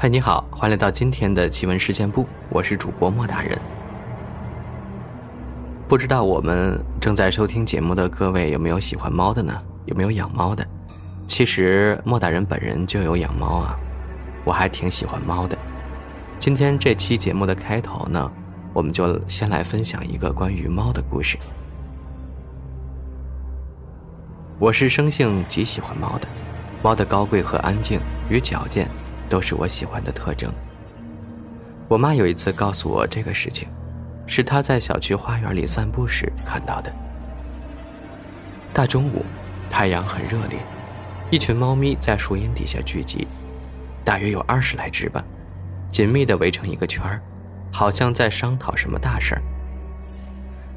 嗨，你好，欢迎来到今天的奇闻事件部，我是主播莫大人。不知道我们正在收听节目的各位有没有喜欢猫的呢？有没有养猫的？其实莫大人本人就有养猫啊，我还挺喜欢猫的。今天这期节目的开头呢，我们就先来分享一个关于猫的故事。我是生性极喜欢猫的，猫的高贵和安静与矫健。都是我喜欢的特征。我妈有一次告诉我这个事情，是她在小区花园里散步时看到的。大中午，太阳很热烈，一群猫咪在树荫底下聚集，大约有二十来只吧，紧密地围成一个圈儿，好像在商讨什么大事儿。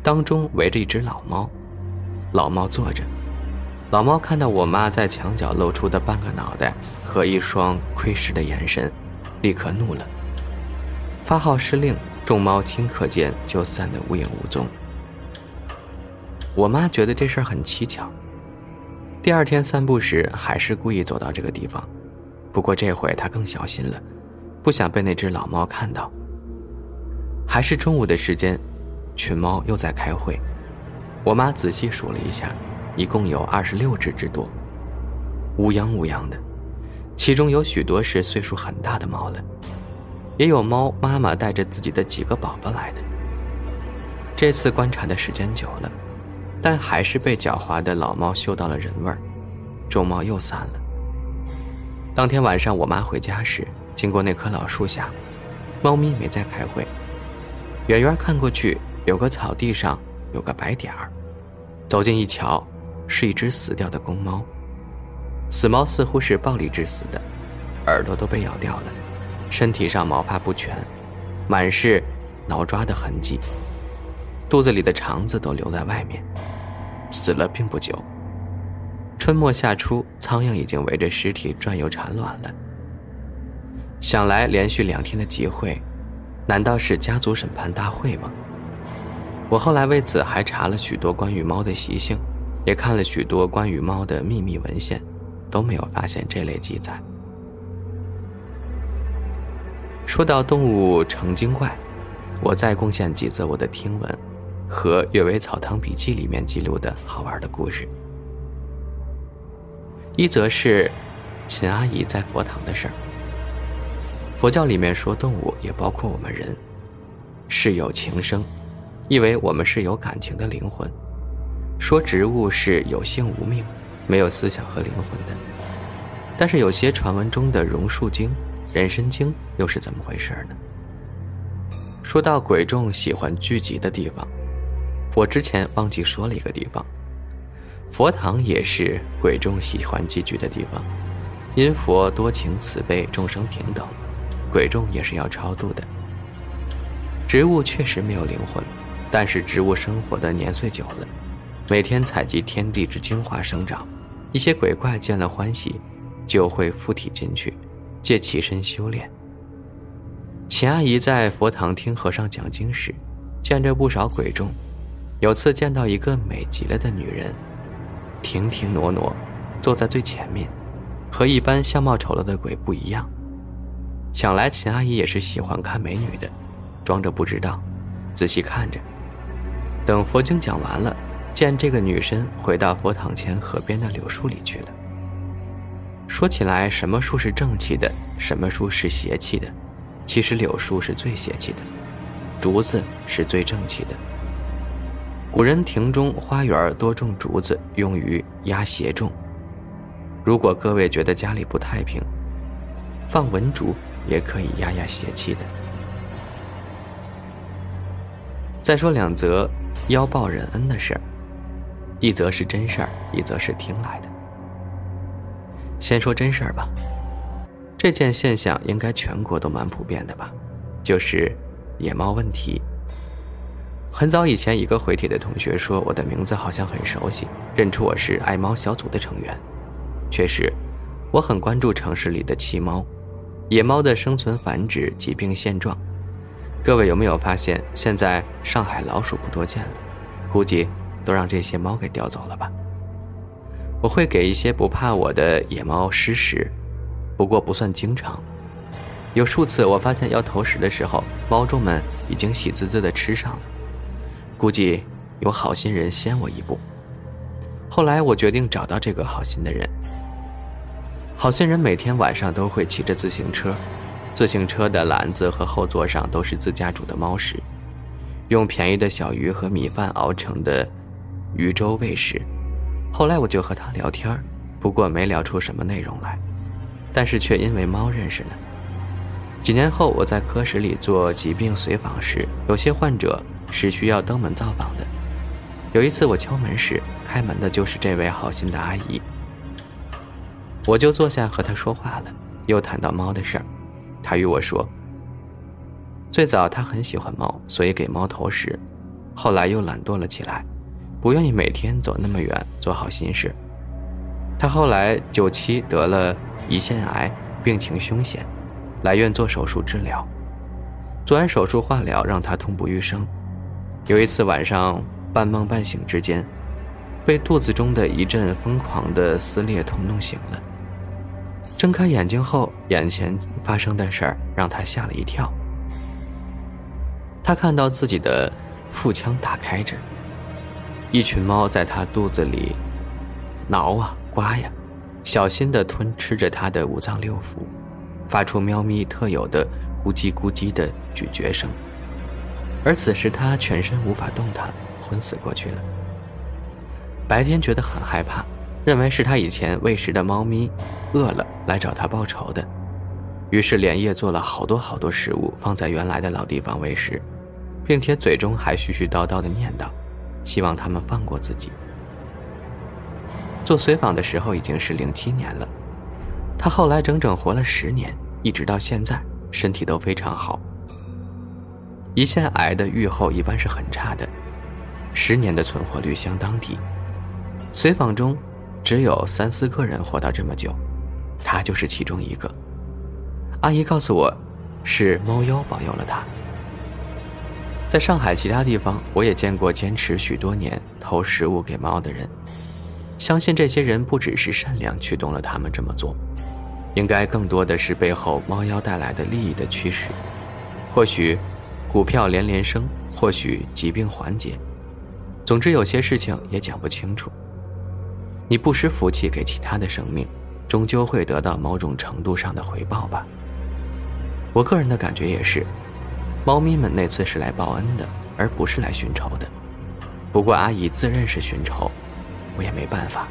当中围着一只老猫，老猫坐着。老猫看到我妈在墙角露出的半个脑袋和一双窥视的眼神，立刻怒了，发号施令，众猫顷刻间就散得无影无踪。我妈觉得这事儿很蹊跷，第二天散步时还是故意走到这个地方，不过这回她更小心了，不想被那只老猫看到。还是中午的时间，群猫又在开会，我妈仔细数了一下。一共有二十六只之多，乌泱乌泱的，其中有许多是岁数很大的猫了，也有猫妈妈带着自己的几个宝宝来的。这次观察的时间久了，但还是被狡猾的老猫嗅到了人味儿，众猫又散了。当天晚上，我妈回家时，经过那棵老树下，猫咪没在开会，远远看过去，有个草地上有个白点儿，走近一瞧。是一只死掉的公猫，死猫似乎是暴力致死的，耳朵都被咬掉了，身体上毛发不全，满是挠抓的痕迹，肚子里的肠子都留在外面，死了并不久。春末夏初，苍蝇已经围着尸体转悠产卵了。想来连续两天的集会，难道是家族审判大会吗？我后来为此还查了许多关于猫的习性。也看了许多关于猫的秘密文献，都没有发现这类记载。说到动物成精怪，我再贡献几则我的听闻和《阅微草堂笔记》里面记录的好玩的故事。一则是秦阿姨在佛堂的事儿。佛教里面说动物也包括我们人，是有情生，意为我们是有感情的灵魂。说植物是有性无命，没有思想和灵魂的，但是有些传闻中的榕树精、人参精又是怎么回事呢？说到鬼众喜欢聚集的地方，我之前忘记说了一个地方，佛堂也是鬼众喜欢聚集的地方，因佛多情慈悲，众生平等，鬼众也是要超度的。植物确实没有灵魂，但是植物生活的年岁久了。每天采集天地之精华生长，一些鬼怪见了欢喜，就会附体进去，借其身修炼。秦阿姨在佛堂听和尚讲经时，见着不少鬼众，有次见到一个美极了的女人，亭亭挪挪，坐在最前面，和一般相貌丑陋的鬼不一样。想来秦阿姨也是喜欢看美女的，装着不知道，仔细看着。等佛经讲完了。见这个女生回到佛堂前河边的柳树里去了。说起来，什么树是正气的，什么树是邪气的？其实柳树是最邪气的，竹子是最正气的。古人庭中花园多种竹子，用于压邪众。如果各位觉得家里不太平，放文竹也可以压压邪气的。再说两则妖报人恩的事儿。一则是真事儿，一则是听来的。先说真事儿吧，这件现象应该全国都蛮普遍的吧，就是野猫问题。很早以前，一个回帖的同学说我的名字好像很熟悉，认出我是爱猫小组的成员。确实，我很关注城市里的弃猫、野猫的生存繁殖、疾病现状。各位有没有发现，现在上海老鼠不多见了？估计。都让这些猫给叼走了吧。我会给一些不怕我的野猫施食，不过不算经常。有数次我发现要投食的时候，猫众们已经喜滋滋的吃上了，估计有好心人先我一步。后来我决定找到这个好心的人。好心人每天晚上都会骑着自行车，自行车的篮子和后座上都是自家煮的猫食，用便宜的小鱼和米饭熬成的鱼粥喂食。后来我就和他聊天，不过没聊出什么内容来，但是却因为猫认识了。几年后，我在科室里做疾病随访时，有些患者是需要登门造访的。有一次我敲门时，开门的就是这位好心的阿姨。我就坐下和她说话了，又谈到猫的事儿。她与我说，最早她很喜欢猫，所以给猫投食，后来又懒惰了起来，不愿意每天走那么远做好心事。他后来九七得了胰腺癌，病情凶险。来院做手术治疗，做完手术化疗让他痛不欲生。有一次晚上半梦半醒之间，被肚子中的一阵疯狂的撕裂痛弄醒了。睁开眼睛后，眼前发生的事儿让他吓了一跳。他看到自己的腹腔打开着，一群猫在它肚子里挠啊刮呀，小心地吞吃着它的五脏六腑。发出喵咪特有的咕叽咕叽的咀嚼声，而此时它全身无法动弹，昏死过去了。白天觉得很害怕，认为是他以前喂食的猫咪饿了来找他报仇的，于是连夜做了好多好多食物放在原来的老地方喂食，并且嘴中还絮絮叨叨的念叨，希望他们放过自己。做随访的时候已经是零七年了。他后来整整活了十年，一直到现在，身体都非常好。胰腺癌的预后一般是很差的，十年的存活率相当低。随访中，只有三四个人活到这么久，他就是其中一个。阿姨告诉我，是猫妖保佑了他。在上海其他地方，我也见过坚持许多年投食物给猫的人，相信这些人不只是善良驱动了他们这么做。应该更多的是背后猫妖带来的利益的驱使，或许股票连连升，或许疾病缓解，总之有些事情也讲不清楚。你不施福气给其他的生命，终究会得到某种程度上的回报吧。我个人的感觉也是，猫咪们那次是来报恩的，而不是来寻仇的。不过阿姨自认是寻仇，我也没办法。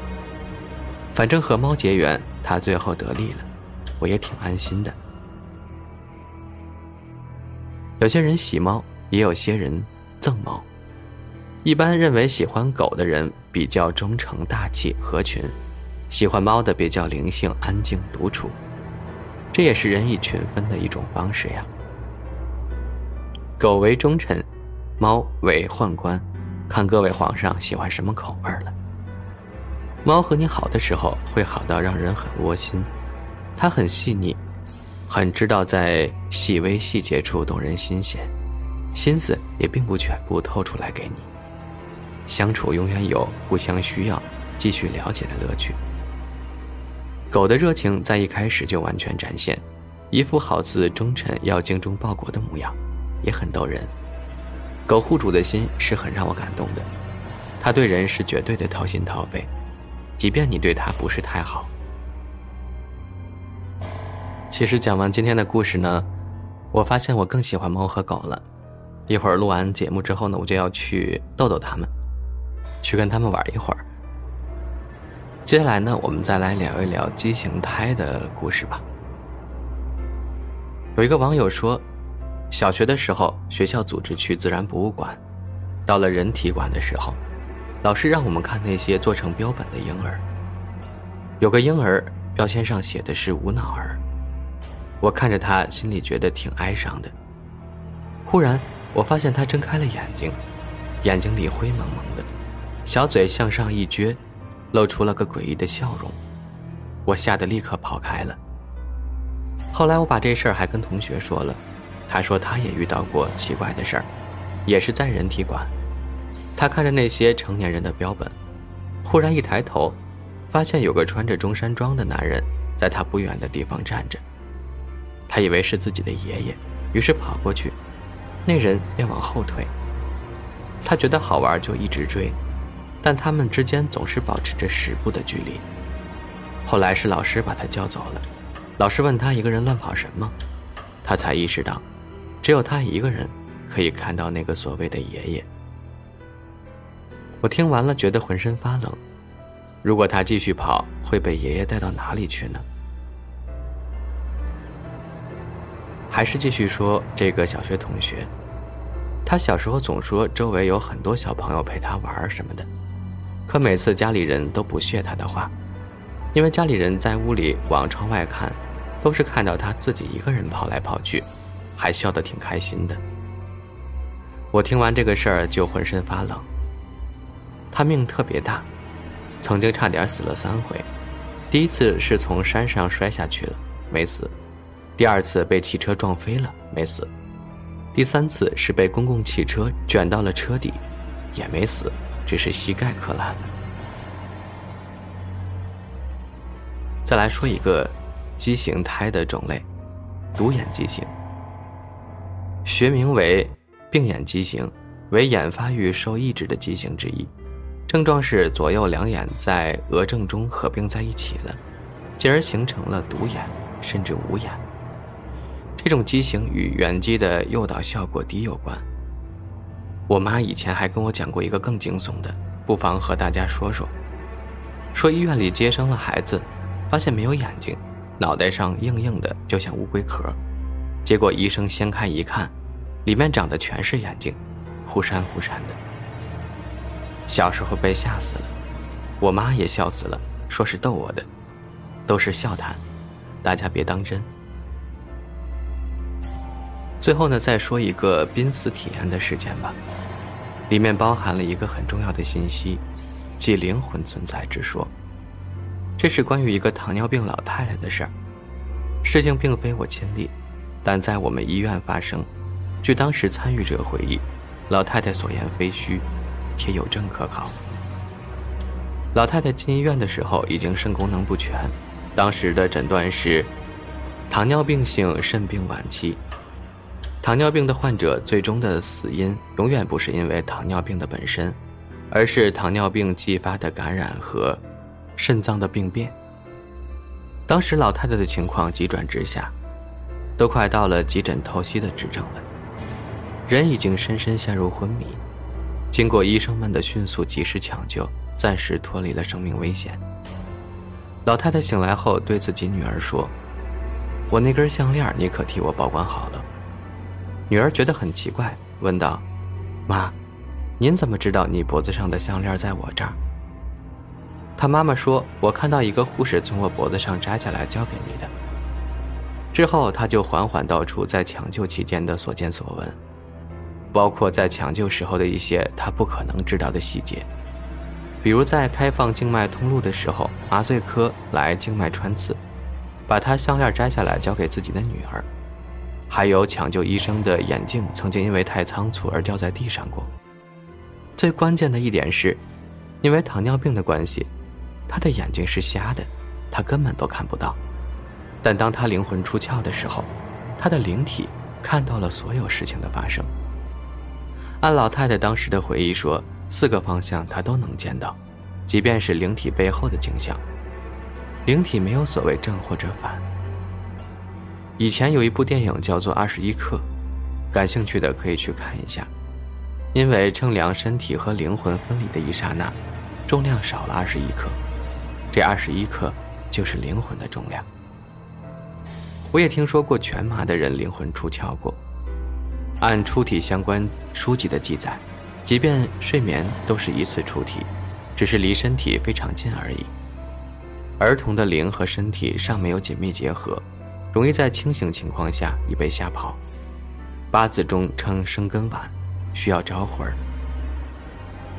反正和猫结缘，她最后得利了。我也挺安心的。有些人喜猫，也有些人憎猫。一般认为喜欢狗的人比较忠诚、大气、合群；喜欢猫的比较灵性、安静、独处。这也是人以群分的一种方式呀。狗为忠臣，猫为宦官，看各位皇上喜欢什么口味了。猫和你好的时候，会好到让人很窝心。它很细腻，很知道在细微细节处动人心弦，心思也并不全部透出来给你。相处永远有互相需要、继续了解的乐趣。狗的热情在一开始就完全展现，一副好似忠臣要精忠报国的模样，也很逗人。狗护主的心是很让我感动的，他对人是绝对的掏心掏肺，即便你对他不是太好。其实讲完今天的故事呢，我发现我更喜欢猫和狗了。一会儿录完节目之后呢，我就要去逗逗它们，去跟它们玩一会儿。接下来呢，我们再来聊一聊畸形胎的故事吧。有一个网友说，小学的时候学校组织去自然博物馆，到了人体馆的时候，老师让我们看那些做成标本的婴儿。有个婴儿标签上写的是无脑儿。我看着他，心里觉得挺哀伤的。忽然，我发现他睁开了眼睛，眼睛里灰蒙蒙的，小嘴向上一撅，露出了个诡异的笑容。我吓得立刻跑开了。后来我把这事儿还跟同学说了，他说他也遇到过奇怪的事儿，也是在人体馆。他看着那些成年人的标本，忽然一抬头，发现有个穿着中山装的男人在他不远的地方站着。他以为是自己的爷爷，于是跑过去，那人便往后退。他觉得好玩，就一直追，但他们之间总是保持着十步的距离。后来是老师把他叫走了，老师问他一个人乱跑什么，他才意识到，只有他一个人可以看到那个所谓的爷爷。我听完了，觉得浑身发冷。如果他继续跑，会被爷爷带到哪里去呢？还是继续说这个小学同学，他小时候总说周围有很多小朋友陪他玩什么的，可每次家里人都不屑他的话，因为家里人在屋里往窗外看，都是看到他自己一个人跑来跑去，还笑得挺开心的。我听完这个事儿就浑身发冷。他命特别大，曾经差点死了三回。第一次是从山上摔下去了，没死；第二次被汽车撞飞了，没死；第三次是被公共汽车卷到了车底，也没死，只是膝盖磕烂了。再来说一个畸形胎的种类——独眼畸形，学名为病眼畸形，为眼发育受抑制的畸形之一。症状是左右两眼在额正中合并在一起了，进而形成了独眼，甚至无眼。这种畸形与远肌的诱导效果低有关。我妈以前还跟我讲过一个更惊悚的，不妨和大家说说。说医院里接生了孩子，发现没有眼睛，脑袋上硬硬的，就像乌龟壳。结果医生掀开一看，里面长的全是眼睛，忽闪忽闪的。小时候被吓死了，我妈也笑死了，说是逗我的，都是笑谈，大家别当真。最后呢，再说一个濒死体验的事件吧，里面包含了一个很重要的信息，即灵魂存在之说。这是关于一个糖尿病老太太的事儿，事情并非我亲历，但在我们医院发生。据当时参与者回忆，老太太所言非虚。且有证可考。老太太进医院的时候已经肾功能不全，当时的诊断是糖尿病性肾病晚期。糖尿病的患者最终的死因永远不是因为糖尿病的本身，而是糖尿病继发的感染和肾脏的病变。当时老太太的情况急转直下，都快到了急诊透析的指证了，人已经深深陷入昏迷。经过医生们的迅速及时抢救，暂时脱离了生命危险。老太太醒来后对自己女儿说：“我那根项链，你可替我保管好了。”女儿觉得很奇怪，问道：“妈，您怎么知道你脖子上的项链在我这儿？”她妈妈说：“我看到一个护士从我脖子上摘下来交给你的。”之后，他就缓缓道出在抢救期间的所见所闻。包括在抢救时候的一些他不可能知道的细节，比如在开放静脉通路的时候，麻醉科来静脉穿刺，把他项链摘下来交给自己的女儿；还有抢救医生的眼镜曾经因为太仓促而掉在地上过。最关键的一点是，因为糖尿病的关系，他的眼睛是瞎的，他根本都看不到。但当他灵魂出窍的时候，他的灵体看到了所有事情的发生。按老太太当时的回忆说，四个方向她都能见到，即便是灵体背后的景象。灵体没有所谓正或者反。以前有一部电影叫做《二十一克》，感兴趣的可以去看一下。因为称量身体和灵魂分离的一刹那，重量少了二十一克，这二十一克就是灵魂的重量。我也听说过全麻的人灵魂出窍过。按出体相关书籍的记载，即便睡眠都是一次出体，只是离身体非常近而已。儿童的灵和身体尚没有紧密结合，容易在清醒情况下已被吓跑。八字中称生根晚，需要招魂儿。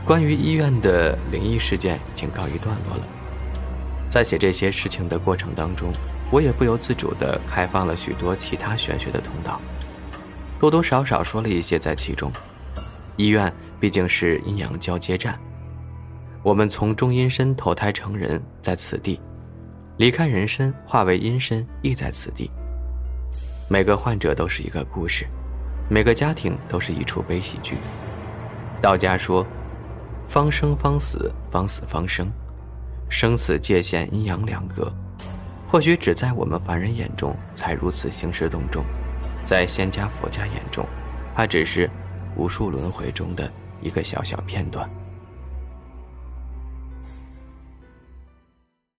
关于医院的灵异事件已经告一段落了。在写这些事情的过程当中，我也不由自主地开放了许多其他玄学的通道。多多少少说了一些在其中。医院毕竟是阴阳交接站，我们从中阴身投胎成人在此地，离开人身化为阴身亦在此地。每个患者都是一个故事，每个家庭都是一出悲喜剧。道家说：“方生方死，方死方生，生死界限阴阳两隔。”或许只在我们凡人眼中才如此兴师动众，在仙家佛家眼中，它只是无数轮回中的一个小小片段。